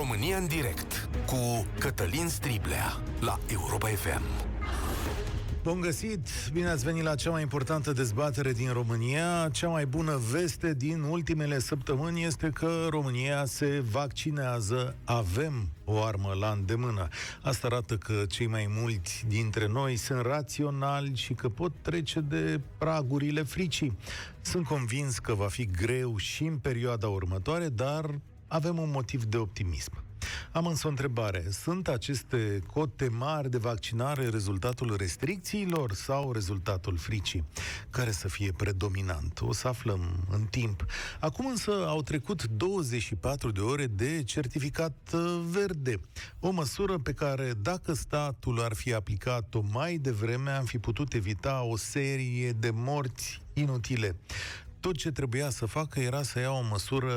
România în direct cu Cătălin Striblea la Europa FM. Bun găsit! Bine ați venit la cea mai importantă dezbatere din România. Cea mai bună veste din ultimele săptămâni este că România se vaccinează. Avem o armă la îndemână. Asta arată că cei mai mulți dintre noi sunt raționali și că pot trece de pragurile fricii. Sunt convins că va fi greu și în perioada următoare, dar avem un motiv de optimism. Am însă o întrebare. Sunt aceste cote mari de vaccinare rezultatul restricțiilor sau rezultatul fricii? Care să fie predominant? O să aflăm în timp. Acum însă au trecut 24 de ore de certificat uh, verde. O măsură pe care, dacă statul ar fi aplicat-o mai devreme, am fi putut evita o serie de morți inutile tot ce trebuia să facă era să ia o măsură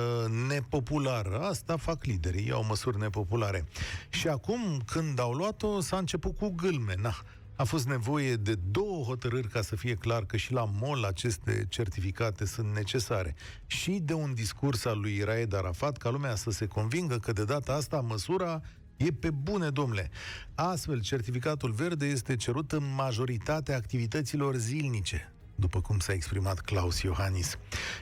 nepopulară. Asta fac liderii, iau măsuri nepopulare. Și acum, când au luat-o, s-a început cu gâlme. Na, a fost nevoie de două hotărâri ca să fie clar că și la MOL aceste certificate sunt necesare. Și de un discurs al lui Raed Arafat ca lumea să se convingă că de data asta măsura E pe bune, domnule. Astfel, certificatul verde este cerut în majoritatea activităților zilnice după cum s-a exprimat Claus Iohannis.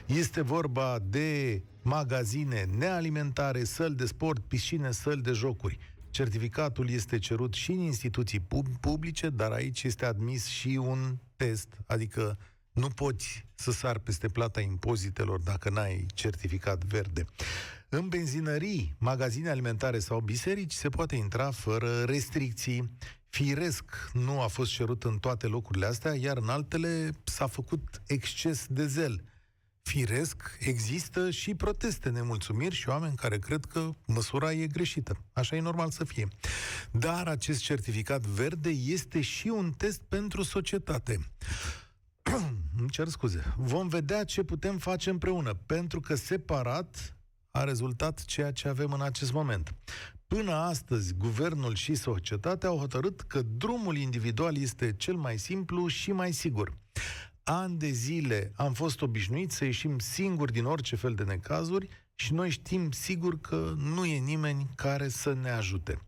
Este vorba de magazine nealimentare, săli de sport, piscine, săli de jocuri. Certificatul este cerut și în instituții publice, dar aici este admis și un test, adică nu poți să sar peste plata impozitelor dacă n-ai certificat verde. În benzinării, magazine alimentare sau biserici se poate intra fără restricții firesc nu a fost cerut în toate locurile astea, iar în altele s-a făcut exces de zel. Firesc, există și proteste, nemulțumiri și oameni care cred că măsura e greșită. Așa e normal să fie. Dar acest certificat verde este și un test pentru societate. Îmi cer scuze. Vom vedea ce putem face împreună, pentru că separat a rezultat ceea ce avem în acest moment. Până astăzi, guvernul și societatea au hotărât că drumul individual este cel mai simplu și mai sigur. Ani de zile am fost obișnuiți să ieșim singuri din orice fel de necazuri și noi știm sigur că nu e nimeni care să ne ajute.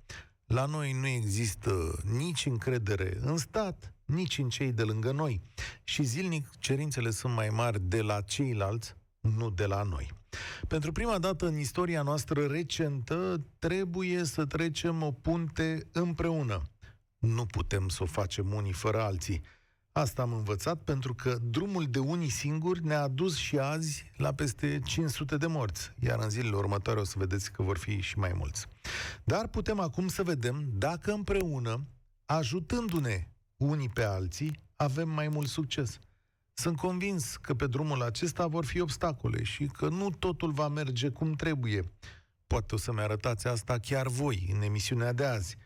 La noi nu există nici încredere în stat, nici în cei de lângă noi. Și zilnic cerințele sunt mai mari de la ceilalți, nu de la noi. Pentru prima dată în istoria noastră recentă, trebuie să trecem o punte împreună. Nu putem să o facem unii fără alții. Asta am învățat pentru că drumul de unii singuri ne-a dus și azi la peste 500 de morți, iar în zilele următoare o să vedeți că vor fi și mai mulți. Dar putem acum să vedem dacă împreună, ajutându-ne unii pe alții, avem mai mult succes. Sunt convins că pe drumul acesta vor fi obstacole și că nu totul va merge cum trebuie. Poate o să-mi arătați asta chiar voi în emisiunea de azi.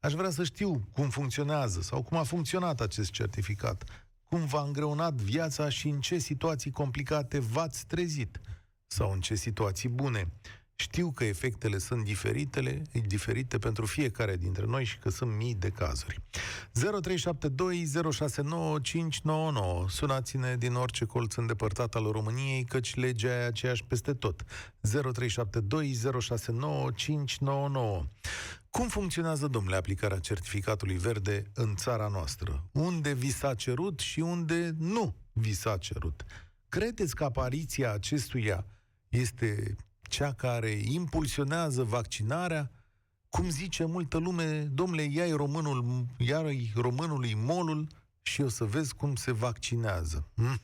Aș vrea să știu cum funcționează sau cum a funcționat acest certificat, cum v-a îngreunat viața și în ce situații complicate v-ați trezit sau în ce situații bune. Știu că efectele sunt diferitele, diferite pentru fiecare dintre noi și că sunt mii de cazuri. 0372069599 Sunați-ne din orice colț îndepărtat al României, căci legea e aceeași peste tot. 0372069599 Cum funcționează, domnule, aplicarea certificatului verde în țara noastră? Unde vi s-a cerut și unde nu vi s-a cerut? Credeți că apariția acestuia este cea care impulsionează vaccinarea, cum zice multă lume, domnule, ia românul, ia românului molul și o să vezi cum se vaccinează. Hm?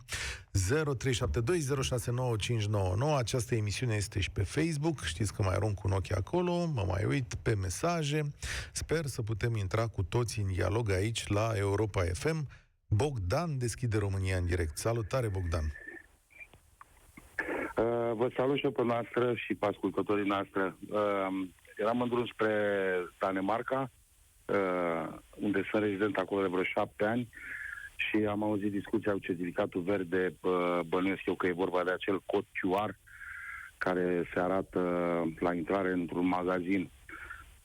0372069599 Această emisiune este și pe Facebook. Știți că mai arunc un ochi acolo Mă mai uit pe mesaje. Sper să putem intra cu toții în dialog aici La Europa FM Bogdan deschide România în direct. Salutare Bogdan Uh, vă salut și eu pe noastră și pe ascultătorii noastre. Uh, eram în drum spre Danemarca, uh, unde sunt rezident acolo de vreo șapte ani și am auzit discuția cu certificatul verde, uh, bănuiesc eu că e vorba de acel cod QR care se arată la intrare într-un magazin.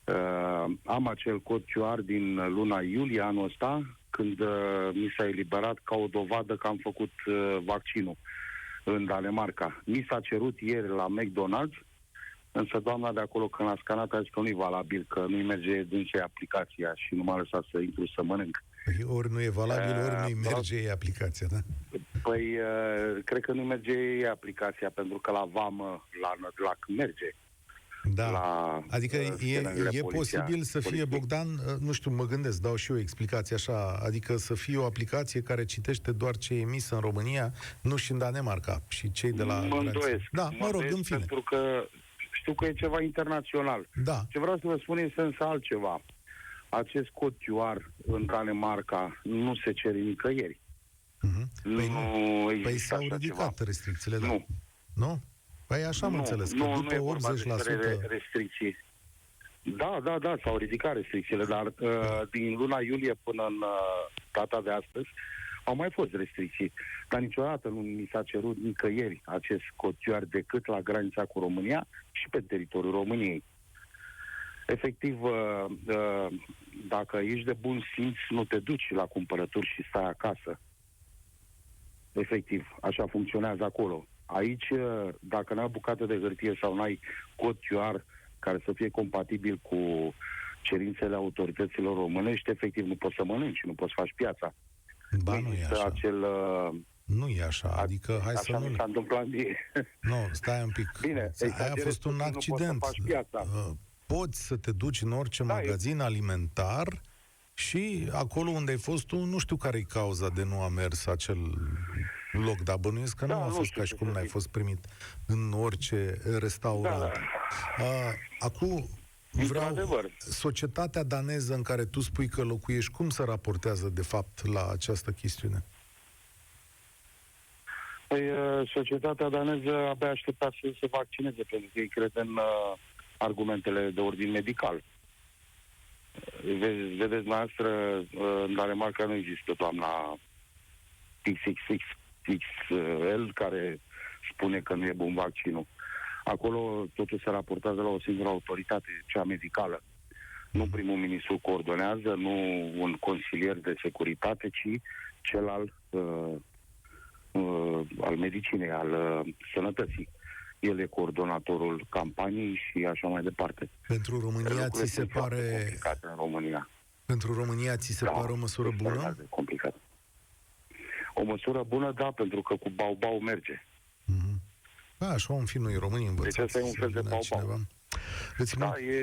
Uh, am acel cod QR din luna iulie anul ăsta, când uh, mi s-a eliberat ca o dovadă că am făcut uh, vaccinul. Uh, în Danemarca. Mi s-a cerut ieri la McDonald's Însă doamna de acolo, când a scanat, a zis că nu-i valabil, că nu-i merge dânsei aplicația și nu m-a lăsat să intru să mănânc. Păi ori nu e valabil, ori nu-i Uh, merge e aplicația, da? Păi, uh, cred că nu merge ei aplicația, pentru că la vamă, la, la merge. Da. La, Adică uh, e, scanerele e poliția- posibil să fie, poliției. Bogdan, uh, nu știu, mă gândesc, dau și eu o explicație așa, adică să fie o aplicație care citește doar ce e emis în România, nu și în Danemarca. Și cei de la... Mă graniță. îndoiesc. Da, mă mă rog, îndoiesc în fine. Pentru că știu că e ceva internațional. Da, Ce vreau să vă spun este însă altceva. Acest cod QR în Danemarca nu se cere nicăieri. Mhm. Păi nu. nu Păi există s-au așa ridicat ceva. restricțiile, da. Nu. Nu? Păi așa am nu, înțeles, că nu, nu după e vorba 80%... despre re- restricții. Da, da, da, s-au ridicat restricțiile, dar uh, din luna iulie până în uh, data de astăzi au mai fost restricții. Dar niciodată nu mi s-a cerut nicăieri acest cotioar decât la granița cu România și pe teritoriul României. Efectiv, uh, uh, dacă ești de bun simț, nu te duci la cumpărături și stai acasă. Efectiv, așa funcționează acolo. Aici, uh, dacă n-ai o bucată de hârtie sau n-ai cod QR care să fie compatibil cu cerințele autorităților românești, efectiv nu poți să mănânci, nu poți să faci piața. Ba, nu e există așa. acel... Uh, Nu e așa, adică hai așa să mi nu... s-a întâmplat mie. Nu, stai un pic. Bine, Aia a exagerez fost un puțin, nu poți să accident. faci piața. Uh, Poți să te duci în orice Da, magazin alimentar și acolo unde ai fost tu, nu știu care e cauza de nu a mers acel loc, dar bănuiesc că Da, nu a nu fost știu ca și ce cum să n-ai zic. fost primit în orice restaurant. Da. Uh, acum, vreau... Într-adevăr. Societatea daneză în care tu spui că locuiești, cum se raportează de fapt la această chestiune? Păi, uh, societatea daneză abia aștepta să se vaccineze, pentru că ei cred în uh, argumentele de ordin medical. Uh, Vezi, vedeți, noastră, uh, în Danemarca nu există doamna XXXXL care spune că nu e bun vaccinul. Acolo totul se raportează la o singură autoritate, cea medicală. Nu primul ministru coordonează, nu un consilier de securitate, ci cel al uh, uh, al medicinei, al uh, sănătății. El e coordonatorul campaniei și așa mai departe. Pentru România Lucrurile ți se sunt foarte pare complicate în România. pentru România ți se Da, pare o măsură bună? extraordinar de Complicat. O măsură bună, da, pentru că cu bau-bau merge. Mhm. Da, așa om fi noi românii învățați. Deci asta e un să fel de vină bau-bau. cineva. Îți Da, e,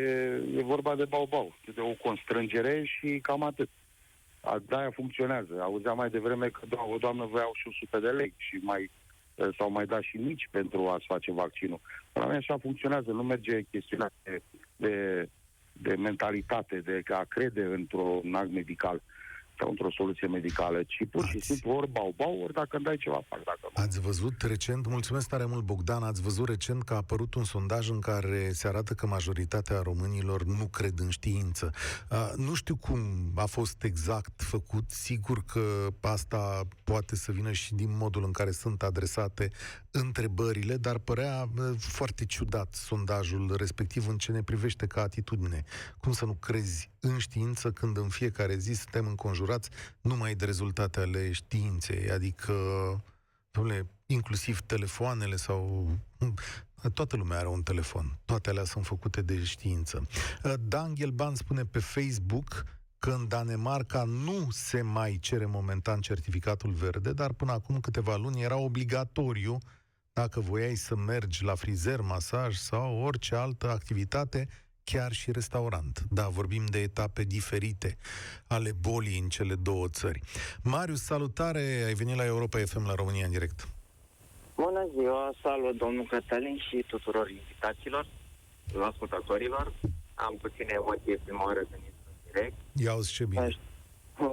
e vorba de bau-bau, de o constrângere și cam atât. A, de-aia funcționează. Auzeam mai devreme că do- o doamnă voiau și 100 de lei și mai eh, s-au mai dat și mici pentru a-ți face vaccinul. La mine așa funcționează, nu merge chestiunea de, de, de mentalitate, de a crede într-un act medical sau într-o soluție medicală, ci pur și Ați- simplu ori bau-bau, ori dacă îmi dai ceva, fac dacă nu. Ați văzut recent, mulțumesc tare mult Bogdan, ați văzut recent că a apărut un sondaj în care se arată că majoritatea românilor nu cred în știință. Uh, nu știu cum a fost exact făcut, sigur că asta poate să vină și din modul în care sunt adresate întrebările, dar părea uh, foarte ciudat sondajul respectiv în ce ne privește ca atitudine. Cum să nu crezi în știință când în fiecare zi suntem înconjurați numai de rezultate ale științei, adică Dom'le, inclusiv telefoanele sau... Toată lumea are un telefon. Toate alea sunt făcute de știință. Dan Ghelban spune pe Facebook că în Danemarca nu se mai cere momentan certificatul verde, dar până acum câteva luni era obligatoriu dacă voiai să mergi la frizer, masaj sau orice altă activitate, chiar și restaurant. Da, vorbim de etape diferite ale bolii în cele două țări. Marius, salutare! Ai venit la Europa FM la România în direct. Bună ziua, salut domnul Cătălin și tuturor invitaților, ascultătorilor. Am puține emoții prima oară când intru în direct. Ia uzi ce bine.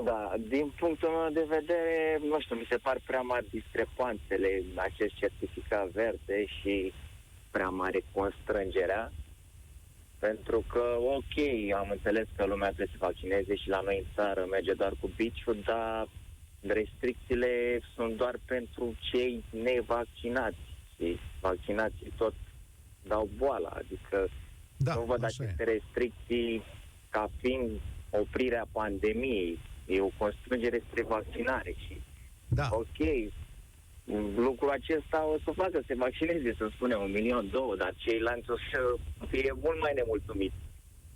Da, din punctul meu de vedere, nu știu, mi se par prea mari discrepanțele în acest certificat verde și prea mare constrângerea. Pentru că, ok, am înțeles că lumea trebuie să vaccineze și la noi în țară merge doar cu biciul, dar restricțiile sunt doar pentru cei nevaccinați și vaccinații tot dau boala, adică Da, nu văd așa aceste e. restricții ca fiind oprirea pandemiei. E o constrângere spre vaccinare și, Da, ok, lucrul acesta o să facă să se vaccineze, să spunem, un milion, două, dar ceilalți o să fie mult mai nemulțumiți.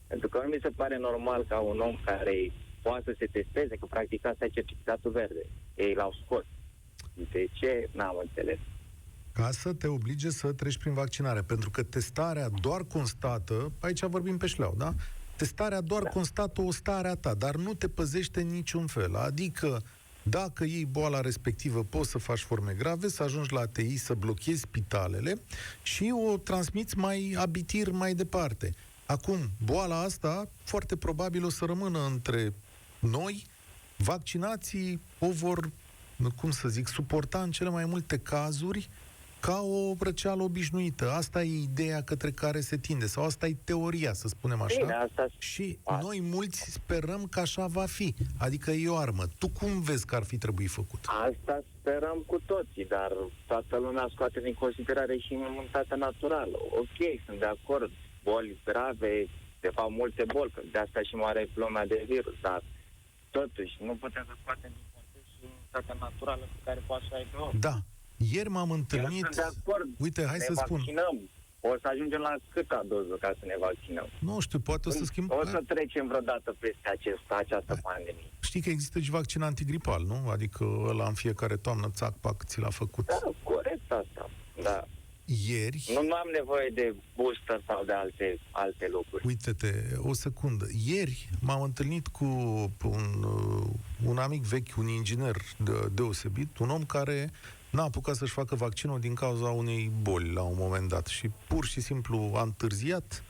Pentru că nu mi se pare normal ca un om care poate să se testeze, că practic asta e certificatul verde. Ei l-au scos. De ce? N-am înțeles. Ca să te oblige să treci prin vaccinare, pentru că testarea doar constată, aici vorbim pe șleau, da? Testarea doar da. constată o stare a ta, dar nu te păzește în niciun fel. Adică, dacă iei boala respectivă, poți să faci forme grave, să ajungi la ATI, să blochezi spitalele și o transmiți mai abitir mai departe. Acum, boala asta foarte probabil o să rămână între noi, vaccinații o vor, cum să zic, suporta în cele mai multe cazuri ca o răceală obișnuită. Asta e ideea către care se tinde, sau asta e teoria, să spunem așa. Bine, asta... Și asta. noi mulți sperăm că așa va fi. Adică e o armă. Tu cum vezi că ar fi trebuit făcut? Asta sperăm cu toții, dar toată lumea scoate din considerare și imunitatea naturală. Ok, sunt de acord, boli grave, de fapt multe boli, că de asta și moare lumea de virus, dar totuși nu putem să scoatem din context și imunitatea naturală pe care poate să aibă Da, ieri m-am întâlnit... Eu sunt de acord. Uite, hai ne să spun. vaccinăm. O să ajungem la câta doză ca să ne vaccinăm? Nu știu, poate o să schimbăm. O să trecem vreodată peste acest, această Hai. pandemie. Știi că există și vaccin antigripal, nu? Adică ăla în fiecare toamnă, țac, pac, ți l-a făcut. Da, corect asta. Da. Ieri... Nu, nu am nevoie de booster sau de alte, alte lucruri. Uite-te, o secundă. Ieri m-am întâlnit cu un, uh, un amic vechi, un inginer de, deosebit, un om care n-a apucat să-și facă vaccinul din cauza unei boli la un moment dat și pur și simplu a întârziat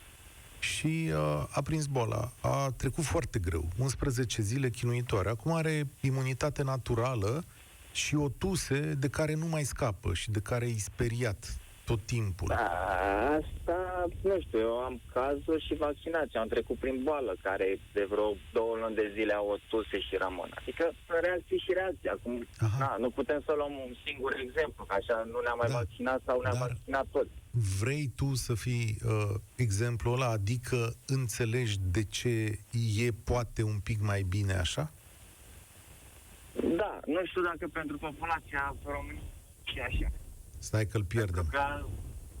și uh, a prins boala. A trecut foarte greu, 11 zile chinuitoare. Acum are imunitate naturală și o tuse de care nu mai scapă și de care e speriat tot timpul. Da, asta, nu știu, eu am cazuri și vaccinații. Am trecut prin boală, care de vreo două luni de zile au o tuse și rămân. Adică reacții și reacții. Acum, na, nu putem să luăm un singur exemplu, că așa nu ne-am mai Da. vaccinat sau ne-am Dar- vaccinat toți. Vrei tu să fii uh, exemplul ăla, adică înțelegi de ce e poate un pic mai bine așa? Da, nu știu dacă pentru populația României și așa. Stai că-l pierdem. Pentru că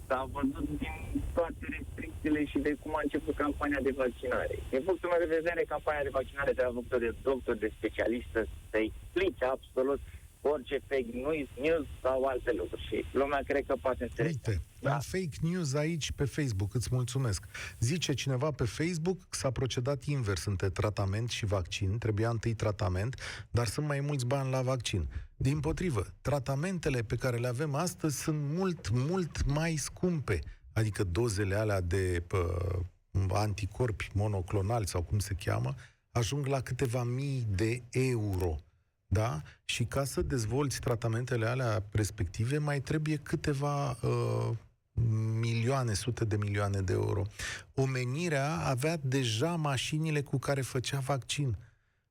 s-a văzut din toate restricțiile și de cum a început campania de vaccinare. Din punctul meu de vedere, campania de vaccinare trebuie făcută de doctor, de specialistă, să explice absolut orice fake news, news sau alte lucruri. Și lumea cred că poate înțelege. Uite, Da. am fake news aici pe Facebook, îți mulțumesc. Zice cineva pe Facebook că s-a procedat invers între tratament și vaccin, trebuia întâi tratament, dar sunt mai mulți bani la vaccin. Din potrivă, tratamentele pe care le avem astăzi sunt mult, mult mai scumpe. Adică dozele alea de pă, anticorpi monoclonali sau cum se cheamă, ajung la câteva mii de euro. Da? Și ca să dezvolți tratamentele alea respective, mai trebuie câteva uh, milioane, sute de milioane de euro. Omenirea avea deja mașinile cu care făcea vaccin.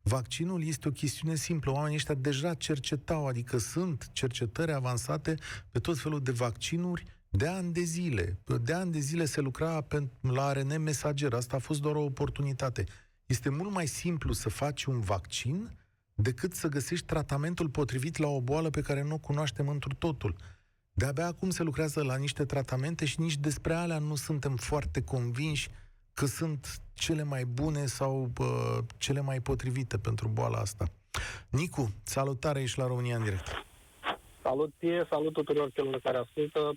Vaccinul este o chestiune simplă. Oamenii ăștia deja cercetau, adică sunt cercetări avansate pe tot felul de vaccinuri de ani de zile. De ani de zile se lucra pe, la ARN mesager. Asta a fost doar o oportunitate. Este mult mai simplu să faci un vaccin decât să găsești tratamentul potrivit la o boală pe care nu o cunoaștem într totul. De-abia acum se lucrează la niște tratamente și nici despre alea nu suntem foarte convinși că sunt cele mai bune sau uh, cele mai potrivite pentru boala asta. Nicu, salutare, ești la România în direct. Salut ție, salut tuturor celor care ascultă.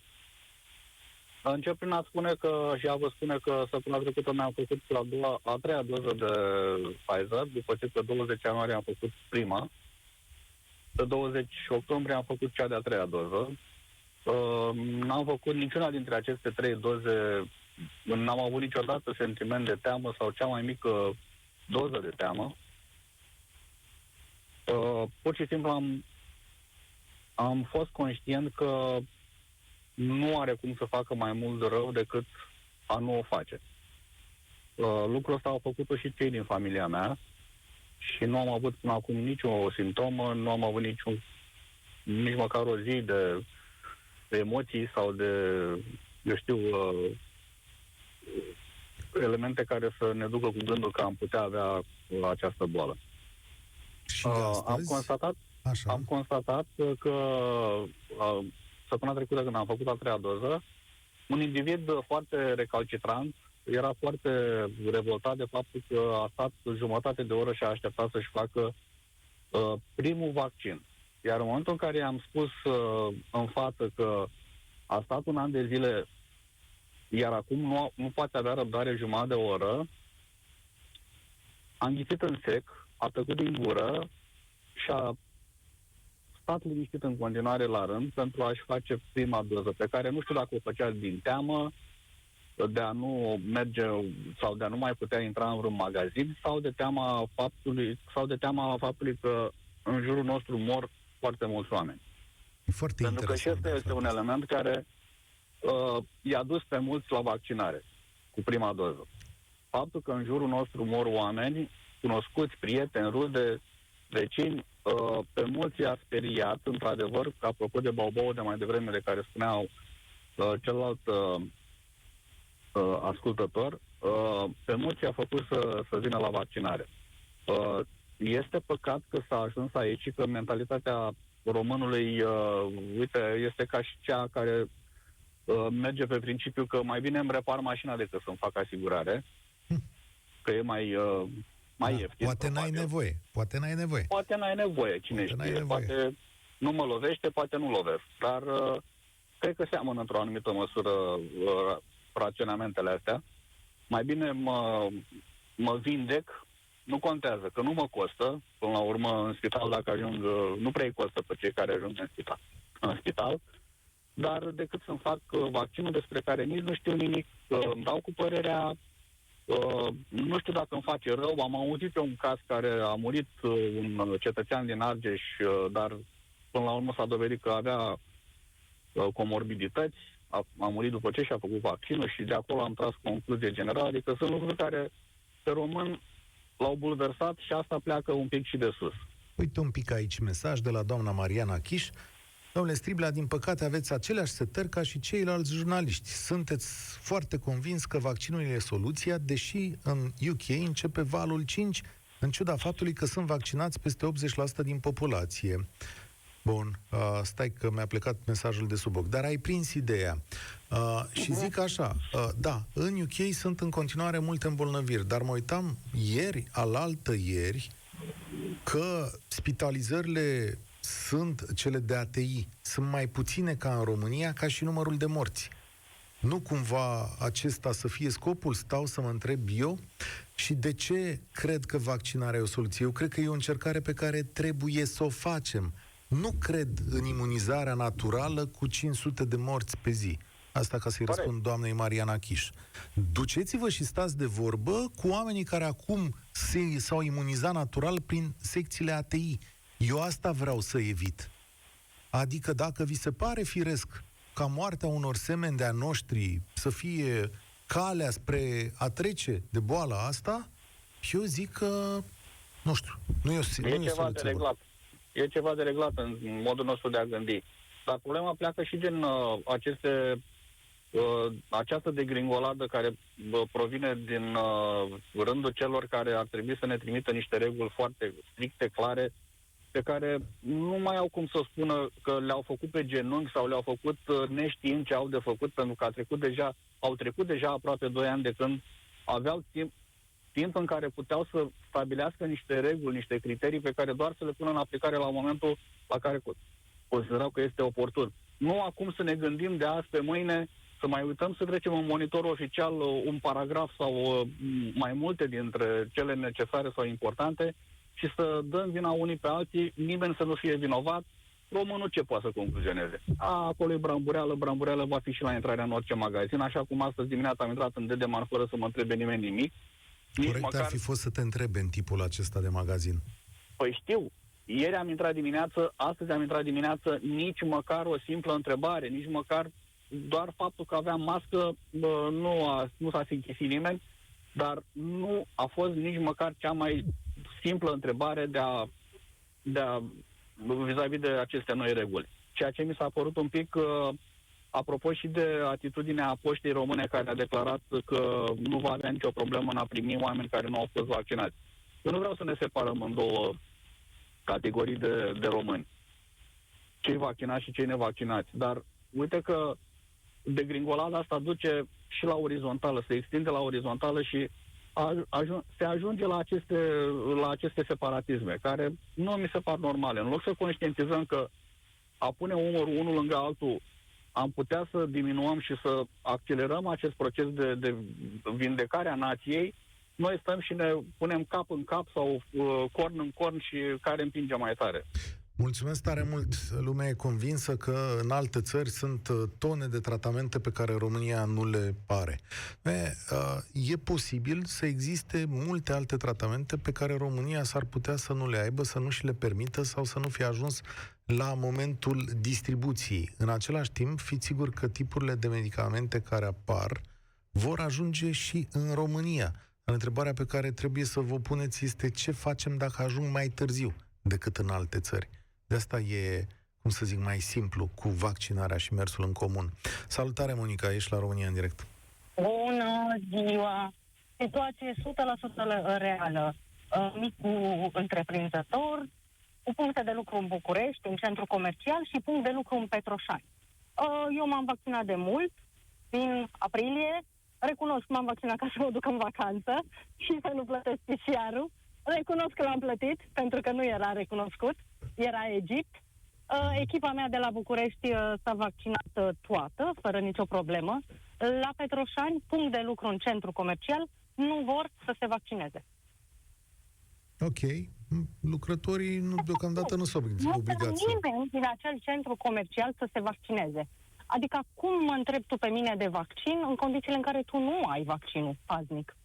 Încep prin a spune că și a vă spune că săptămâna trecută mi-am făcut la doua, a treia doză de Pfizer, după ce pe 20 ianuarie am făcut prima. Pe 20 octombrie am făcut cea de-a treia doză. Uh, n-am făcut niciuna dintre aceste trei doze, n-am avut niciodată sentiment de teamă sau cea mai mică doză de teamă. Uh, pur și simplu am, am fost conștient că nu are cum să facă mai mult rău decât a nu o face. Uh, lucrul ăsta au făcut-o și cei din familia mea și nu am avut până acum nicio simptomă, nu am avut niciun, nici măcar o zi de, de emoții sau de, eu știu, uh, elemente care să ne ducă cu gândul că am putea avea uh, această boală. Și Uh, am astăzi, constatat Așa. am constatat că uh, săptămâna trecută când am făcut a treia doză, un individ foarte recalcitrant era foarte revoltat de faptul că a stat jumătate de oră și a așteptat să-și facă uh, primul vaccin. Iar în momentul în care i-am spus uh, în față că a stat un an de zile, iar acum nu, nu poate avea răbdare jumătate de oră, a înghițit în sec, a tăcut din gură și a stat liniștit în continuare la rând pentru a-și face prima doză, pe care nu știu dacă o făcea din teamă, de a nu merge sau de a nu mai putea intra în vreun magazin sau de teama faptului, sau de teama faptului că în jurul nostru mor foarte mulți oameni. E foarte Pentru că și interesant. ăsta este un element care uh, i-a dus pe mulți la vaccinare cu prima doză. Faptul că în jurul nostru mor oameni, cunoscuți, prieteni, rude, vecini, uh, pe mulți i-a speriat, într-adevăr, că apropo de Baubau de mai devreme, de care spuneau uh, celălalt uh, uh, ascultător, uh, pe mulți i-a făcut să, să vină la vaccinare. Uh, este păcat că s-a ajuns aici și că mentalitatea românului, uh, uite, este ca și cea care uh, merge pe principiu că mai bine îmi repar mașina decât să-mi fac asigurare, că e mai, uh, mai Da, ieftin. Poate n-ai probabil. nevoie. Poate n-ai nevoie. Poate n-ai nevoie, cine Poate n-ai știe. nevoie. Poate nu mă lovește, poate nu lovesc. Dar uh, cred că seamănă într-o anumită măsură uh, raționamentele astea. Mai bine mă, mă vindec, nu contează, că nu mă costă. Până la urmă, în spital, dacă ajung, uh, nu prea îi costă pe cei care ajung în spital. În spital dar decât să-mi fac uh, vaccinul despre care nici nu știu nimic, uh, îmi dau cu părerea, uh, nu știu dacă îmi face rău. Am auzit eu un caz care a murit uh, un uh, cetățean din Argeș, uh, dar până la urmă s-a dovedit că avea uh, comorbidități, a, a murit după ce și-a făcut vaccinul și de acolo am tras concluzie generală, adică sunt lucruri care pe român l-au bulversat și asta pleacă un pic și de sus. Uite un pic aici mesaj de la doamna Mariana Chiș. Domnule Striblea, din păcate aveți aceleași setări ca și ceilalți jurnaliști. Sunteți foarte convins că vaccinul e soluția, deși în UK începe valul 5, în ciuda faptului că sunt vaccinați peste 80% din populație. Bun, uh, stai că mi-a plecat mesajul de sub ochi, dar ai prins ideea. Uh, și zic așa, uh, da, în UK sunt în continuare multe îmbolnăviri, dar mă uitam ieri, alaltă ieri, că spitalizările sunt cele de ATI, sunt mai puține ca în România, ca și numărul de morți. Nu cumva acesta să fie scopul? Stau să mă întreb eu. Și de ce cred că vaccinarea e o soluție? Eu cred că e o încercare pe care trebuie să o facem. Nu cred în imunizarea naturală cu 500 de morți pe zi. Asta ca să-i Corect. răspund doamnei Mariana Chiș. Duceți-vă și stați de vorbă cu oamenii care acum se, s-au imunizat natural prin secțiile ATI. Eu asta vreau să evit. Adică dacă vi se pare firesc ca moartea unor semeni de-a noștri să fie calea spre a trece de boala asta, eu zic că, nu știu, nu e o, nu E e o ceva de soluție bună. reglat. E ceva de reglat în modul nostru de a gândi. Dar problema pleacă și din uh, aceste uh, această degringoladă care uh, provine din uh, rândul celor care ar trebui să ne trimită niște reguli foarte stricte, clare, pe care nu mai au cum să spună că le-au făcut pe genunchi sau le-au făcut uh, neștiind ce au de făcut, pentru că a trecut deja, au trecut deja aproape 2 ani de când aveau timp, timp în care puteau să stabilească niște reguli, niște criterii pe care doar să le pună în aplicare la momentul la care co- considerau că este oportun. Nu acum să ne gândim de azi pe mâine să mai uităm să trecem în monitorul oficial uh, un paragraf sau uh, mai multe dintre cele necesare sau importante și să dăm vina unii pe alții, nimeni să nu fie vinovat, românul ce poate să concluzioneze? A, acolo e brambureală, brambureală va fi și la intrarea în orice magazin, așa cum astăzi dimineața am intrat în Dedeman fără să mă întrebe nimeni nimic. Nici Corect măcar... ar fi fost să te întrebe în tipul acesta de magazin. Păi știu, ieri am intrat dimineață, astăzi am intrat dimineață, nici măcar o simplă întrebare, nici măcar doar faptul că aveam mască, bă, nu, a, nu s-a închisit nimeni, dar nu a fost nici măcar cea mai simplă întrebare de a, de a vis-a-vis de aceste noi reguli. Ceea ce mi s-a părut un pic, uh, apropo și de atitudinea poștei române care a declarat că nu va avea nicio problemă în a primi oameni care nu au fost vaccinați. Eu nu vreau să ne separăm în două categorii de, de români. Cei vaccinați și cei nevaccinați. Dar uite că degringolada asta duce și la orizontală, se extinde la orizontală și ajun, se ajunge la aceste, la aceste separatisme, care nu mi se par normale. În loc să conștientizăm că a pune umărul unul lângă altul am putea să diminuăm și să accelerăm acest proces de, de vindecare a nației, noi stăm și ne punem cap în cap sau uh, corn în corn și care împinge mai tare. Mulțumesc tare mult. Lumea e convinsă că în alte țări sunt uh, tone de tratamente pe care România nu le pare. E, uh, e posibil să existe multe alte tratamente pe care România s-ar putea să nu le aibă, să nu și le permită sau să nu fie ajuns la momentul distribuției. În același timp, fiți sigur că tipurile de medicamente care apar vor ajunge și în România. Întrebarea pe care trebuie să vă puneți este ce facem dacă ajung mai târziu decât în alte țări. De asta e, cum să zic, mai simplu cu vaccinarea și mersul în comun. Salutare, Monica, ești la România în direct. Bună ziua! Situație 100% reală. Uh, micul întreprinzător, cu puncte de lucru în București, în centru comercial și punct de lucru în Petroșani. Uh, eu m-am vaccinat de mult, din aprilie. Recunosc că m-am vaccinat ca să mă duc în vacanță și să nu plătesc PCR-ul. Recunosc că l-am plătit, pentru că nu era recunoscut era Egipt. Uh, echipa mea de la București uh, s-a vaccinat uh, toată, fără nicio problemă. La Petroșani, punct de lucru în centru comercial, nu vor să se vaccineze. Ok. Lucrătorii nu, deocamdată nu sunt obligați. Nu nimeni din acel centru comercial să se vaccineze. Adică cum mă întreb tu pe mine de vaccin în condițiile în care tu nu ai vaccinul paznic?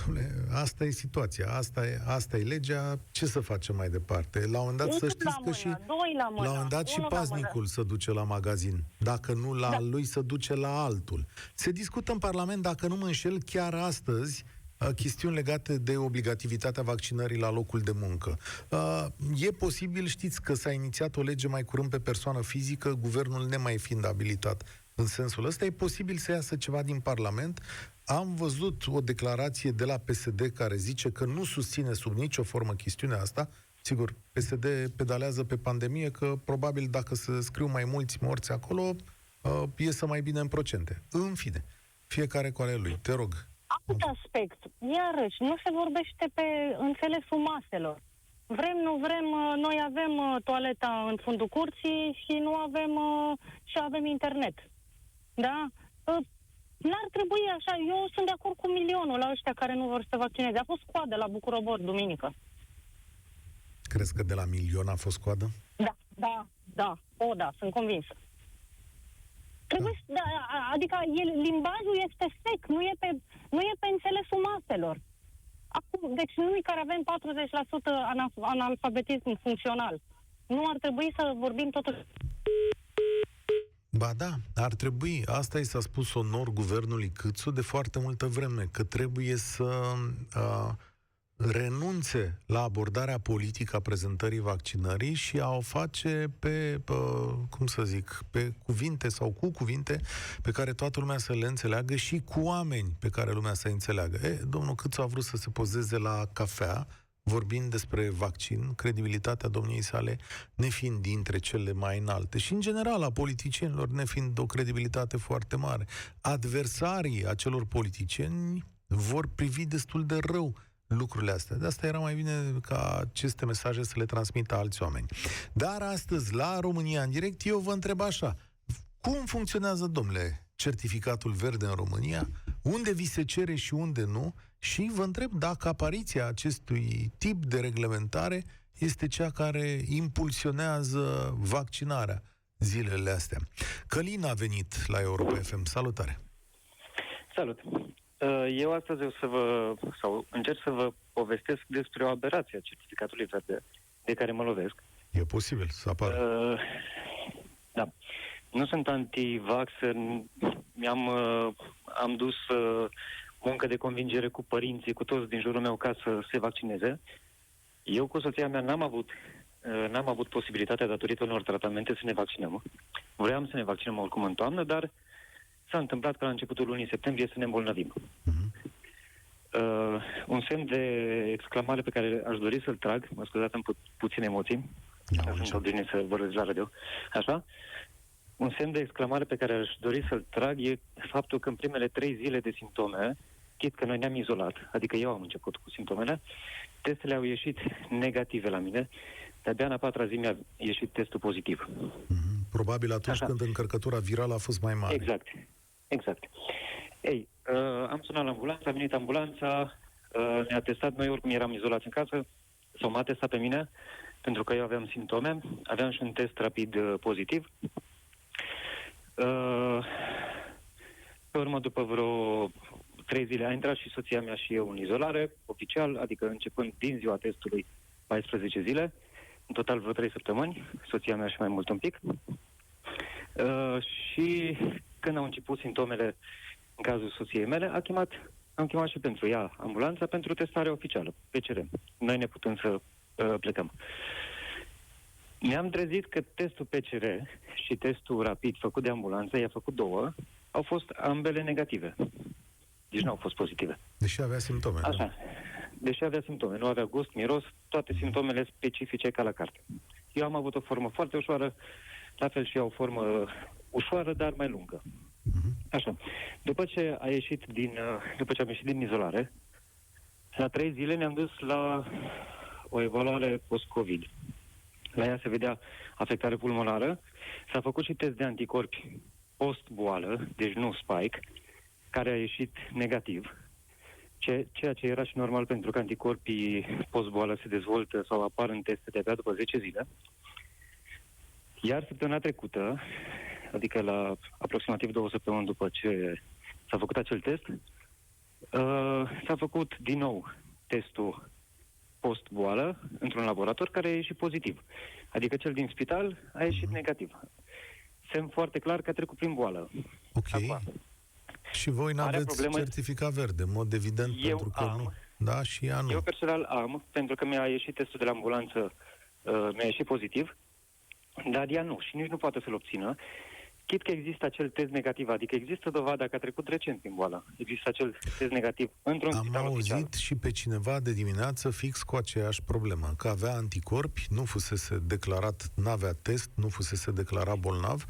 Dom'le, asta e situația, asta e, asta e legea, ce să facem mai departe? La un moment dat să știți că și la, la un moment dat și paznicul să duce la magazin, dacă nu la da. lui să duce la altul. Se discută în Parlament, dacă nu mă înșel, chiar astăzi, uh, chestiuni legate de obligativitatea vaccinării la locul de muncă. Uh, e posibil, știți că s-a inițiat o lege mai curând pe persoană fizică, guvernul nemai fiind abilitat în sensul ăsta, e posibil să iasă ceva din Parlament. Am văzut o declarație de la PSD care zice că nu susține sub nicio formă chestiunea asta. Sigur, PSD pedalează pe pandemie că probabil dacă se scriu mai mulți morți acolo, uh, iesă mai bine în procente. În fine, fiecare cu ale lui. Te rog. Alt aspect. Iarăși, nu se vorbește pe înțelesul maselor. Vrem, nu vrem, uh, noi avem uh, toaleta în fundul curții și nu avem uh, și avem internet. Da? N-ar trebui așa. Eu sunt de acord cu milionul la ăștia care nu vor să vaccineze. A fost coadă la Bucurobor, duminică. Crezi că de la milion a fost coadă? Da, da, da. O, da, sunt convinsă. Trebuie, da. da, adică el, limbajul este sec, nu e pe, nu e pe înțelesul maselor. Acum, deci noi care avem 40% analfabetism funcțional, nu ar trebui să vorbim totuși Ba da, ar trebui. Asta i s-a spus onor guvernului Câțu de foarte multă vreme, că trebuie să uh, renunțe la abordarea politică a prezentării vaccinării și a o face pe, pe, cum să zic, pe cuvinte sau cu cuvinte pe care toată lumea să le înțeleagă și cu oameni pe care lumea să înțeleagă. E, domnul Câțu a vrut să se pozeze la cafea, vorbind despre vaccin, credibilitatea domniei sale nefiind dintre cele mai înalte și, în general, a politicienilor nefiind o credibilitate foarte mare. Adversarii acelor politicieni vor privi destul de rău lucrurile astea. De asta era mai bine ca aceste mesaje să le transmită alți oameni. Dar astăzi, la România în direct, eu vă întreb așa, cum funcționează, domnule, certificatul verde în România? Unde vi se cere și unde nu? Și vă întreb dacă apariția acestui tip de reglementare este cea care impulsionează vaccinarea zilele astea. Călin a venit la Europa FM. Salutare! Salut! Uh, eu astăzi o să vă, sau încerc să vă povestesc despre o aberație a certificatului verde de care mă lovesc. E posibil să apară. Uh, da. Nu sunt anti-vax, mi-am uh, am dus uh, muncă de convingere cu părinții, cu toți din jurul meu ca să se vaccineze. Eu cu soția mea n-am avut, uh, n-am avut posibilitatea, datorită unor tratamente, să ne vaccinăm. Vreau să ne vaccinăm oricum în toamnă, dar s-a întâmplat că la începutul lunii septembrie să ne îmbolnăvim. Uh-huh. Uh, un semn de exclamare pe care aș dori să-l trag, mă scuzați, am pu- puține emoții, Am sunt început. obișnuit să vorbesc la radio, așa? Un semn de exclamare pe care aș dori să-l trag e faptul că în primele trei zile de simptome, chit că noi ne-am izolat, adică eu am început cu simptomele, testele au ieșit negative la mine, de-abia în a patra zi mi-a ieșit testul pozitiv. Mhm. Probabil atunci Așa. când încărcătura virală a fost mai mare. Exact, exact. Ei, uh, am sunat la ambulanță, a venit ambulanța, uh, ne-a testat, noi oricum eram izolați în casă, sau m-a testat pe mine, pentru că eu aveam simptome, aveam și un test rapid uh, pozitiv. Uh, pe urmă, după vreo trei zile, a intrat și soția mea și eu în izolare, oficial, adică începând din ziua testului 14 zile, în total vreo trei săptămâni, soția mea și mai mult un pic. Uh, și când au început simptomele în cazul soției mele, a chemat, am chemat și pentru ea ambulanța pentru testare oficială, PCR. Noi ne putem să uh, plecăm. Ne-am trezit că testul PCR și testul rapid făcut de ambulanță, i-a făcut două, au fost ambele negative. Deci nu au fost pozitive. Deși avea simptome. da. Așa. Deși avea simptome, nu avea gust, miros, toate simptomele specifice ca la carte. Eu am avut o formă foarte ușoară, la fel și ea o formă ușoară, dar mai lungă. Așa. După ce a ieșit din, uh, după ce am ieșit din izolare, la trei zile ne-am dus la o evaluare post-COVID. La ea se vedea afectare pulmonară. S-a făcut și test de anticorpi post-boală, deci nu spike, care a ieșit negativ. Ce, ceea ce era și normal pentru că anticorpii post-boală se dezvoltă sau apar în teste de-abia după 10 zile. Iar săptămâna trecută, adică la aproximativ două săptămâni după ce s-a făcut acel test, uh, s-a făcut din nou testul post-boală într-un laborator care a ieșit pozitiv. Adică cel din spital a ieșit negativ. Semn foarte clar că a trecut prin boală. Ok. Acum, Și voi Marea n-aveți problemă- certificat verde, în mod evident, Eu pentru că am. nu. Da, și ea nu. Eu personal am, pentru că mi-a ieșit testul de la ambulanță, uh, mi-a ieșit pozitiv, dar ea nu și nici nu poate să-l obțină. Chit că există acel test negativ, adică există dovada că a trecut recent prin boală. Există acel test negativ într-un Am spital auzit oficial. și pe cineva de dimineață fix cu aceeași problemă, că avea anticorpi, nu fusese declarat, n-avea test, nu fusese declarat bolnav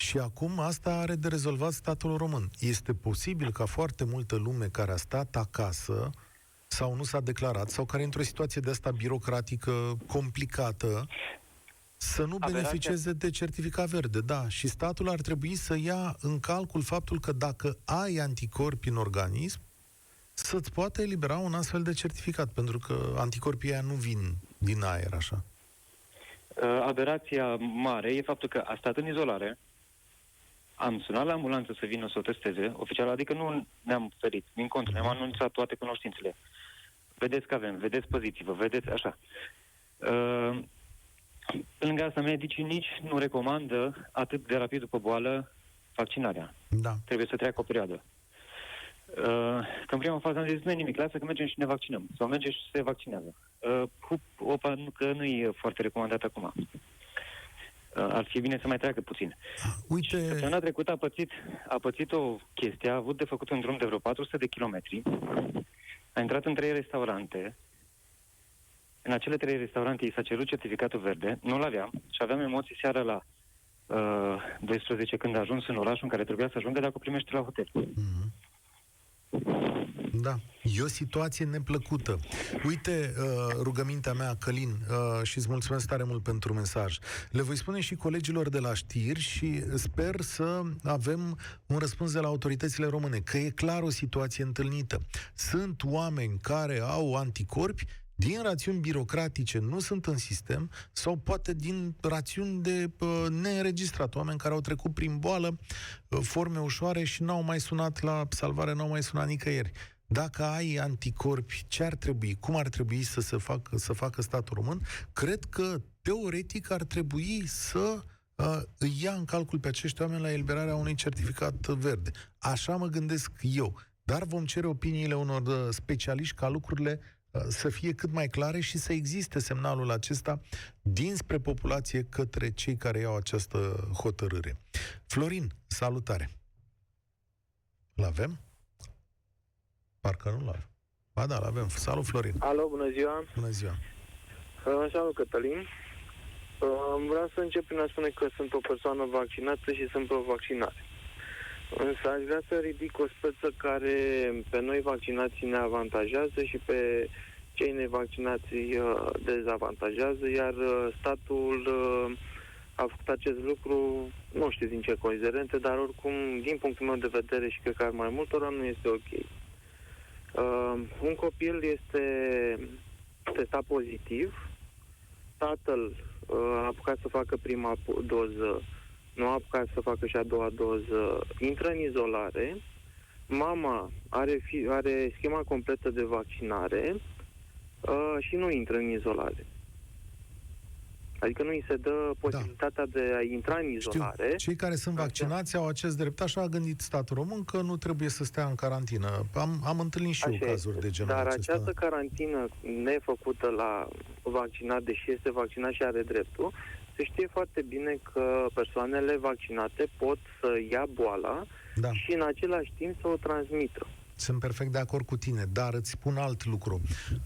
și acum asta are de rezolvat statul român. Este posibil ca foarte multă lume care a stat acasă sau nu s-a declarat, sau care e într-o situație de asta birocratică complicată, să nu Aberația- beneficieze de certificat verde, da. Și statul ar trebui să ia în calcul faptul că dacă ai anticorpi în organism, să-ți poată elibera un astfel de certificat, pentru că anticorpii aia nu vin din aer, așa. Uh, aberația mare e faptul că a stat în izolare, am sunat la ambulanță să vină să o testeze, oficial, adică nu ne-am ferit, din contră, ne-am anunțat toate cunoștințele. Vedeți că avem, vedeți pozitivă, vedeți așa. Uh, pe lângă asta, medicii nici nu recomandă atât de rapid după boală vaccinarea. Da. Trebuie să treacă o perioadă. Uh, că în prima fază am zis, nu nimic, lasă că mergem și ne vaccinăm. Sau mergem și se vaccinează. Uh, hup, opa, nu, că nu e foarte recomandat acum. Uh, ar fi bine să mai treacă puțin. Uite, Săptămâna trecută a pățit, a pățit o chestie, a avut de făcut un drum de vreo 400 de kilometri, a intrat în trei restaurante, în acele trei restaurante i s-a cerut certificatul verde, nu-l aveam și aveam emoții seara la uh, 12 când a ajuns în orașul în care trebuia să ajungă dacă o primește la hotel. Mhm. Da, e o situație neplăcută. Uite, uh, rugămintea mea, Călin, uh, și îți mulțumesc tare mult pentru mesaj. Le voi spune și colegilor de la știri și sper să avem un răspuns de la autoritățile române, că e clar o situație întâlnită. Sunt oameni care au anticorpi din rațiuni birocratice nu sunt în sistem sau poate din rațiuni de uh, neînregistrat, oameni care au trecut prin boală, uh, forme ușoare și n-au mai sunat la salvare, n-au mai sunat nicăieri. Dacă ai anticorpi, ce ar trebui? Cum ar trebui să se facă, să facă statul român? Cred că, teoretic, ar trebui să uh, îi ia în calcul pe acești oameni la eliberarea unui certificat verde. Așa mă gândesc eu. Dar vom cere opiniile unor uh, specialiști ca lucrurile uh, să fie cât mai clare și să existe semnalul acesta dinspre populație către cei care iau această hotărâre. Florin, salutare! L-avem? Parcă nu-l avem. Ba da, avem. Salut, Florin. Alo, bună ziua. Bună ziua. Uh, Salut, Cătălin. Uh, Vreau să încep prin a spune că sunt o persoană vaccinată și sunt pro-vaccinare. Însă aș vrea să ridic o speță care pe noi vaccinații ne avantajează și pe cei nevaccinați uh, dezavantajează, iar uh, statul uh, a făcut acest lucru, nu știu din ce considerente, dar oricum, din punctul meu de vedere și cred că al mai multora, nu este ok. Uh, un copil este testat pozitiv, tatăl uh, a apucat să facă prima po- doză, nu a apucat să facă și a doua doză, intră în izolare, mama are, fi, are schema completă de vaccinare uh, și nu intră în izolare. Adică nu îi se dă posibilitatea de a intra în Știu, izolare. cei care sunt Așa. vaccinați au acest drept. Așa a gândit statul român că nu trebuie să stea în carantină. Am, am întâlnit și eu Așa cazuri este. de genul Dar acesta. această carantină nefăcută la vaccinat, deși este vaccinat și are dreptul, se știe foarte bine că persoanele vaccinate pot să ia boala Da. și în același timp să o transmită. Sunt perfect de acord cu tine, dar îți spun alt lucru.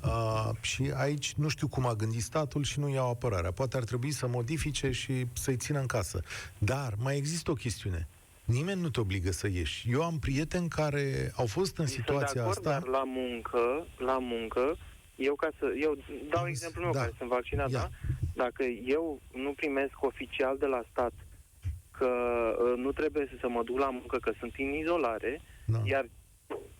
Uh, și aici nu știu cum a gândit statul și nu iau apărarea. Poate ar trebui să modifice și să-i țină în casă. Dar mai există o chestiune. Nimeni nu te obligă să ieși. Eu am prieteni care au fost în Sunt de situația acord, asta. dar la muncă, la muncă, eu ca să... Eu dau Am- exemplul meu da. care sunt vaccinat, Ia. da? Dacă eu nu primesc oficial de la stat că uh, nu trebuie să mă duc la muncă, că sunt în izolare, Da. iar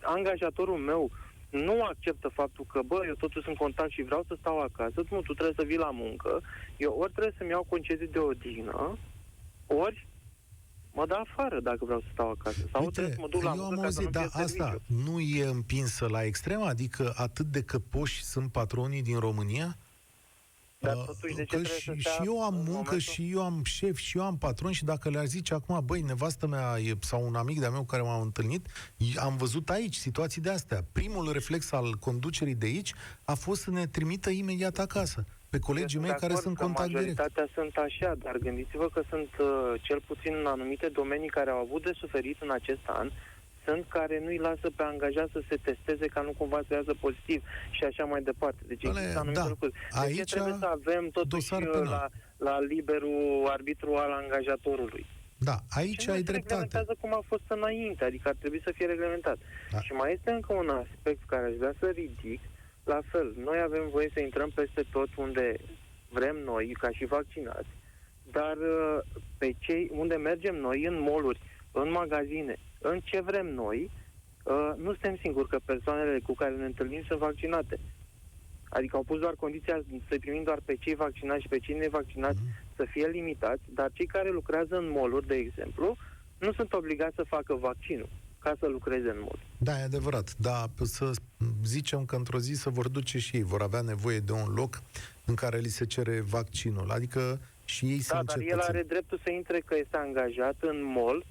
angajatorul meu nu acceptă faptul că, bă, eu totuși sunt în contact și vreau să stau acasă, nu, tu trebuie să vii la muncă, eu ori trebuie să-mi iau concediu de odihnă, ori mă dă afară dacă vreau să stau acasă. Sau trebuie să mă duc la eu muncă am ca să auzit, nu dar fie asta serviciu. nu e împinsă la extremă? Adică atât de căpoși sunt patronii din România? Dar Uh, totuși, de ce că trebuie și, să stea și eu am în muncă, momentul- și eu am șef, și eu am patron și dacă le-ar zice acum, băi, nevastă mea e, sau un amic de-a meu care m-a întâlnit, i- am văzut aici situații de astea. Primul reflex al conducerii de aici a fost să ne trimită imediat acasă pe colegii Eu mei sunt de care acord sunt că contact direct. Majoritatea sunt așa, dar gândiți-vă că sunt uh, cel puțin în anumite domenii care au avut de suferit în acest an, sunt care nu-i lasă pe angajat să se testeze ca nu cumva să iasă pozitiv și așa mai departe. Deci Ale, există anumite da. lucruri. De ce Aici trebuie să avem totuși dosar uh, penal. la, la liberul arbitru al angajatorului? Da, aici Și nu ai se dreptate. reglementează cum a fost înainte, adică ar trebui să fie reglementat. Da. Și mai este încă un aspect pe care aș vrea să ridic. La fel, noi avem voie să intrăm peste tot unde vrem noi, ca și vaccinați, dar uh, pe cei unde mergem noi, în moluri, în magazine, în ce vrem noi, uh, nu suntem singuri că persoanele cu care ne întâlnim sunt vaccinate. Adică au pus doar condiția să primim doar pe cei vaccinați și pe cei nevaccinați să fie limitați, dar cei care lucrează în moluri, de exemplu, nu sunt obligați să facă vaccinul ca să lucreze în mol. Da, e adevărat. Dar să zicem că într-o zi se vor duce și ei, vor avea nevoie de un loc în care li se cere vaccinul. Adică și ei Da, sunt dar el cetățeni. are dreptul să intre că este angajat în mol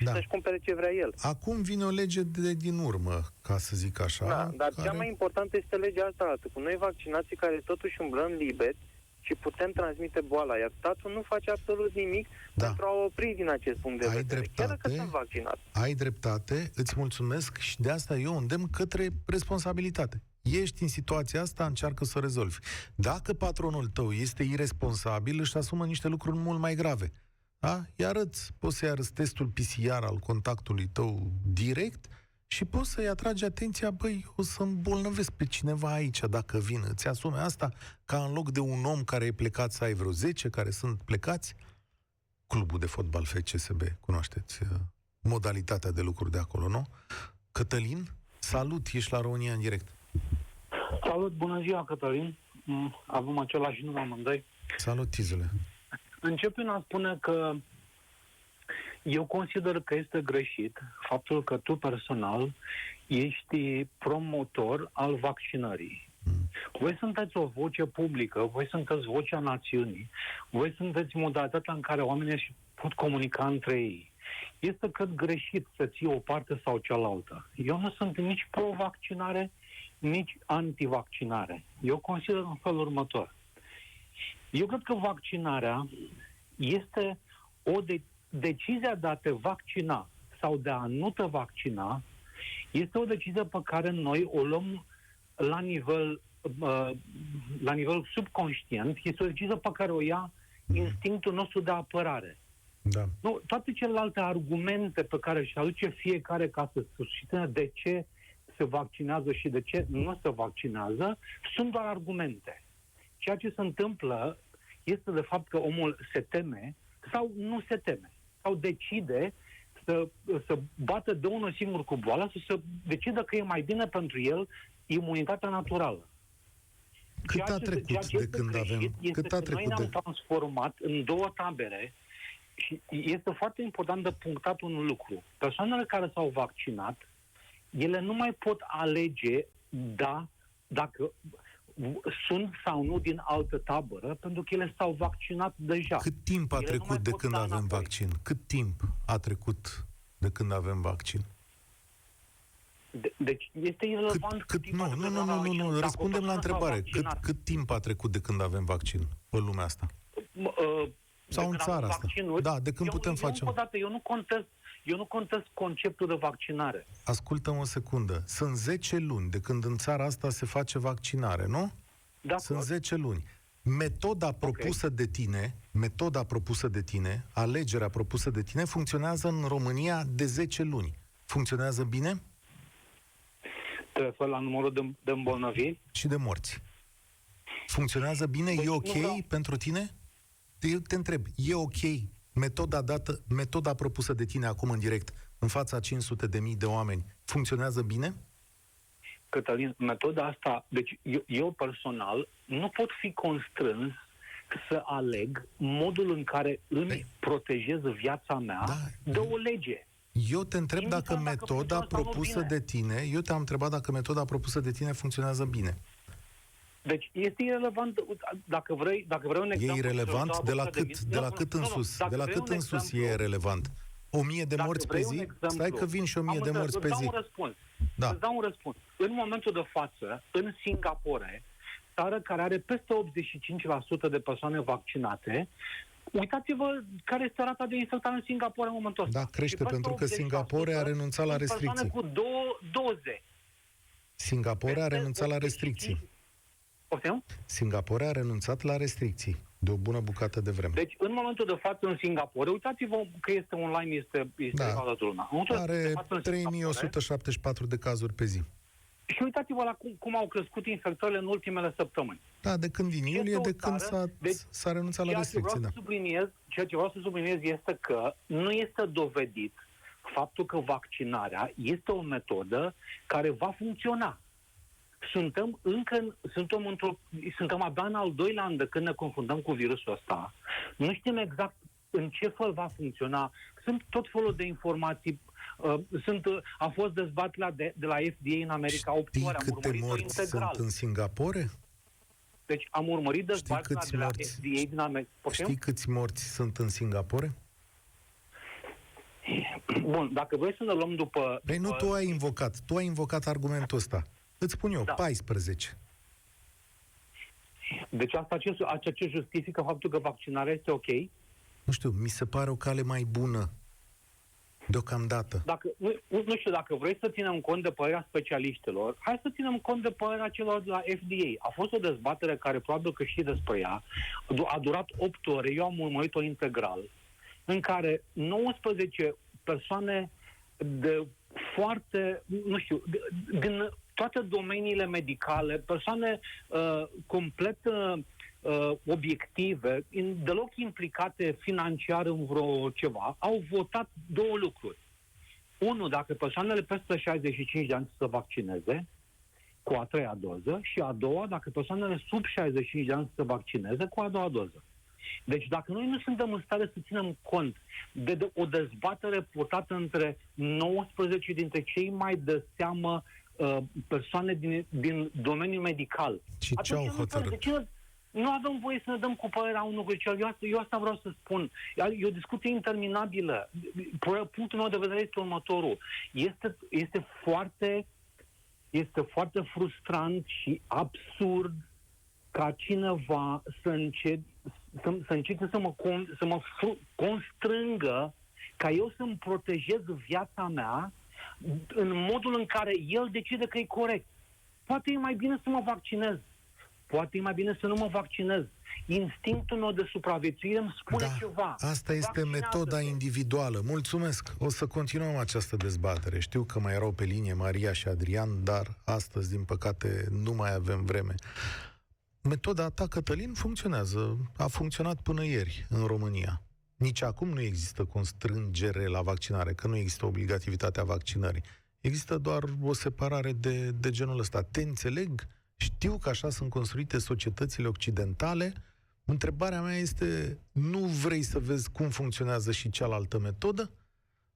și Da. să-și cumpere ce vrea el. Acum vine o lege de din urmă, ca să zic așa. Da, dar care... cea mai importantă este legea asta altă, cu noi vaccinații care totuși umblăm liberi și putem transmite boala, iar statul nu face absolut nimic Da. pentru a opri din acest punct de Ai vedere, chiar dacă dreptate. sunt vaccinat. Ai dreptate, îți mulțumesc și de asta eu îndemn către responsabilitate. Ești în situația asta, încearcă să o rezolvi. Dacă patronul tău este irresponsabil, își asumă niște lucruri mult mai grave. Da? Iar îți poți să-i arăți testul PCR al contactului tău direct și poți să-i atragi atenția, băi, o să îmbolnăvesc pe cineva aici dacă vin. Îți asume asta ca în loc de un om care e plecat să ai vreo 10 care sunt plecați, clubul de fotbal FCSB, cunoașteți uh, modalitatea de lucru de acolo, nu? Cătălin, salut, ești la România în direct. Salut, bună ziua, Cătălin. Mm, Avem același nume amândoi. Salut, Tizule. Încep prin a spune că eu consider că este greșit faptul că tu personal ești promotor al vaccinării. Voi sunteți o voce publică, voi sunteți vocea națiunii, voi sunteți modalitatea în care oamenii își pot comunica între ei. Este cât greșit să ții o parte sau cealaltă. Eu nu sunt nici pro-vaccinare, nici antivaccinare. Eu consider în felul următor. Eu cred că vaccinarea este o de- decizia de a te vaccina sau de a nu te vaccina este o decizie pe care noi o luăm la nivel, uh, la nivel subconștient, este o decizie pe care o ia instinctul nostru de apărare. Da. Nu, toate celelalte argumente pe care își aduce fiecare ca să susțină de ce se vaccinează și de ce nu se vaccinează, sunt doar argumente. Ceea ce se întâmplă este de fapt că omul se teme sau nu se teme, sau decide să, să bată de unul singur cu boala, să se decidă că e mai bine pentru el imunitatea naturală. Cât Ceea a ce- trecut ceea ce de este când greșit avem- Este cât a că noi trecut ne-am de- transformat în două tabere și este foarte important de punctat un lucru. Persoanele care s-au vaccinat, ele nu mai pot alege da, dacă sunt sau nu din altă tabără, pentru că ele s-au vaccinat deja. Cât timp a Ele nu mai trecut de pot când da avem înapoi. vaccin? Cât timp a trecut de când avem vaccin? De- deci este irrelevant Cât, cât, timp nu, a nu, trecut nu, de la nu, nu, vaccin. nu, Dacă o răspundem la persoană s-a întrebare. Cât, vaccinat, cât timp a trecut de când avem vaccin pe lumea asta? mă, uh, de Sau în când țara avem asta. vaccinuri, Da, de când eu, putem eu, face- Încă o dată, eu nu contest, eu nu contest conceptul de vaccinare. Ascultă o secundă. Sunt 10 luni de când în țara asta se face vaccinare, nu? Da, Sunt 10 luni. Metoda propusă de tine, metoda propusă de tine, alegerea propusă de tine, funcționează în România de 10 luni. Funcționează bine Te referi la numărul de, de îmbolnăviri? și de morți. Funcționează bine? Deci e nu ok vreau- pentru tine? Eu te întreb, e ok metoda dată, metoda propusă de tine acum în direct, în fața 500 de mii de oameni, funcționează bine? Cătălin, metoda asta, deci eu, eu personal nu pot fi constrâns să aleg modul în care îmi Păi- protejez viața mea Da. de o lege. Eu te întreb Indiferent dacă dacă metoda funcționează sau nu propusă bine. de tine, eu te-am întrebat dacă metoda propusă de tine funcționează bine. Deci este irrelevant, dacă vrei, dacă vrei un E exemplu... irelevant sau de la doar cât, vin- de Nu, la nu, cât nu, în nu, sus? dacă De la vrei cât un în sus exemplu- e relevant? O mie de Dacă morți pe vrei un zi? exemplu, Stai că vin și o mie am de înțeles, morți pe îți zi. dau un răspuns. Da. Îți dau un răspuns. În momentul de față, în Singapore, țară care are peste 85% de persoane vaccinate, uitați-vă care este rata de infectare în Singapore în momentul ăsta. Da, crește, Și peste pentru că 80% Singapore a renunțat la sunt persoane restricții. cu două doze. Singapore a Peste renunțat la 85. restricții. Poftim? Singapore a renunțat la restricții de o bună bucată de vreme. Deci, în momentul de față, în Singapore, uitați-vă că este online, este, este Da. da. toată lumea. În momentul de Are față, în Singapore, 3174 de cazuri pe zi. Și uitați-vă la cum, cum au crescut infectările în ultimele săptămâni. Da, de când din Este iulie, o de când țară, s-a, deci, s-a renunțat la Ceea ce vreau restricții. Da. să subliniez, ceea ce vreau să subliniez este că nu este dovedit faptul că vaccinarea este o metodă care va funcționa. Suntem încă, în- suntem, într-o, suntem abia în al doilea an de când ne confruntăm cu virusul ăsta. Nu știm exact în ce fel va funcționa. Sunt tot felul de informații. Uh, sunt, uh, a fost dezbaterea de, de la FDA în America 8 Știi ori. Am câte urmărit-o morți integral. sunt în Singapore? Deci am urmărit dezbaterea câți de la morți? FDA din America. Poftim? Știi câți morți sunt în Singapore? Bun, dacă vrei să ne luăm după... Păi nu după- tu ai invocat, tu ai invocat argumentul ăsta. Îți spun eu, Da. 14. Deci asta ce, asta ce justifică faptul că vaccinarea este ok? Nu știu, mi se pare o cale mai bună. Deocamdată. Dacă, nu, nu nu știu, dacă vrei să ținem cont de părerea specialiștilor, hai să ținem cont de părerea celor de la FDA. A fost o dezbatere care probabil că știți despre ea. Du- A durat 8 ore, eu am urmărit-o integral, în care 19 persoane de foarte, nu știu, de, din toate domeniile medicale, persoane uh, complet uh, uh, obiective, in, deloc implicate financiar în vreo ceva, au votat două lucruri. Unu, dacă persoanele peste 65 de ani să se vaccineze cu a treia doză și a doua, dacă persoanele sub 65 de ani să se vaccineze cu a doua doză. Deci dacă noi nu suntem în stare să ținem cont de, de o dezbatere purtată între 19 dintre cei mai de seamă uh, persoane din, din domeniul medical. Și ce au nu- hotărât? de ce nu avem voie să ne dăm cu părerea unul cu celălalt. Eu asta, eu asta vreau să spun. E o discuție interminabilă. Punctul meu de vedere este următorul. Este, este foarte este foarte frustrant și absurd ca cineva să, înce- să, să încerce să mă, con, să mă fru, constrângă ca eu să-mi protejez viața mea în modul în care el decide că e corect. Poate e mai bine să mă vaccinez. Poate e mai bine să nu mă vaccinez. Instinctul meu de supraviețuire îmi spune da, ceva. asta este Vaccinează-te. metoda individuală. Mulțumesc. O să continuăm această dezbatere. Știu că mai erau pe linie Maria și Adrian, dar astăzi, din păcate, nu mai avem vreme. Metoda ta, Cătălin, funcționează. A funcționat până ieri în România. Nici acum nu există constrângere la vaccinare, că nu există obligativitatea vaccinării. Există doar o separare de, de genul ăsta. Te înțeleg, știu că așa sunt construite societățile occidentale. Întrebarea mea este, nu vrei să vezi cum funcționează și cealaltă metodă?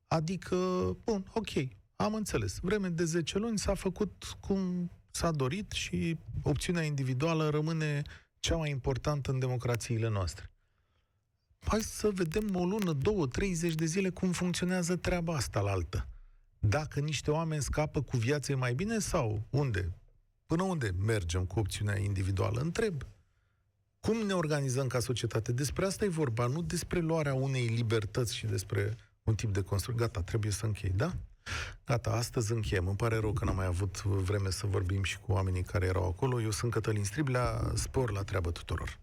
Adică, bun, ok, am înțeles. Vreme de 10 luni s-a făcut cum s-a dorit și opțiunea individuală rămâne cea mai importantă în democrațiile noastre. Hai să vedem o lună, două, 30 de zile cum funcționează treaba asta la altă. Dacă niște oameni scapă cu viața mai bine sau unde? Până unde mergem cu opțiunea individuală? Întreb. Cum ne organizăm ca societate? Despre asta e vorba, nu despre luarea unei libertăți și despre un tip de construcție. Gata, trebuie să închei, da? Gata, astăzi încheiem. Îmi pare rău că n-am mai avut vreme să vorbim și cu oamenii care erau acolo. Eu sunt Cătălin Striblea, spor la treabă tuturor.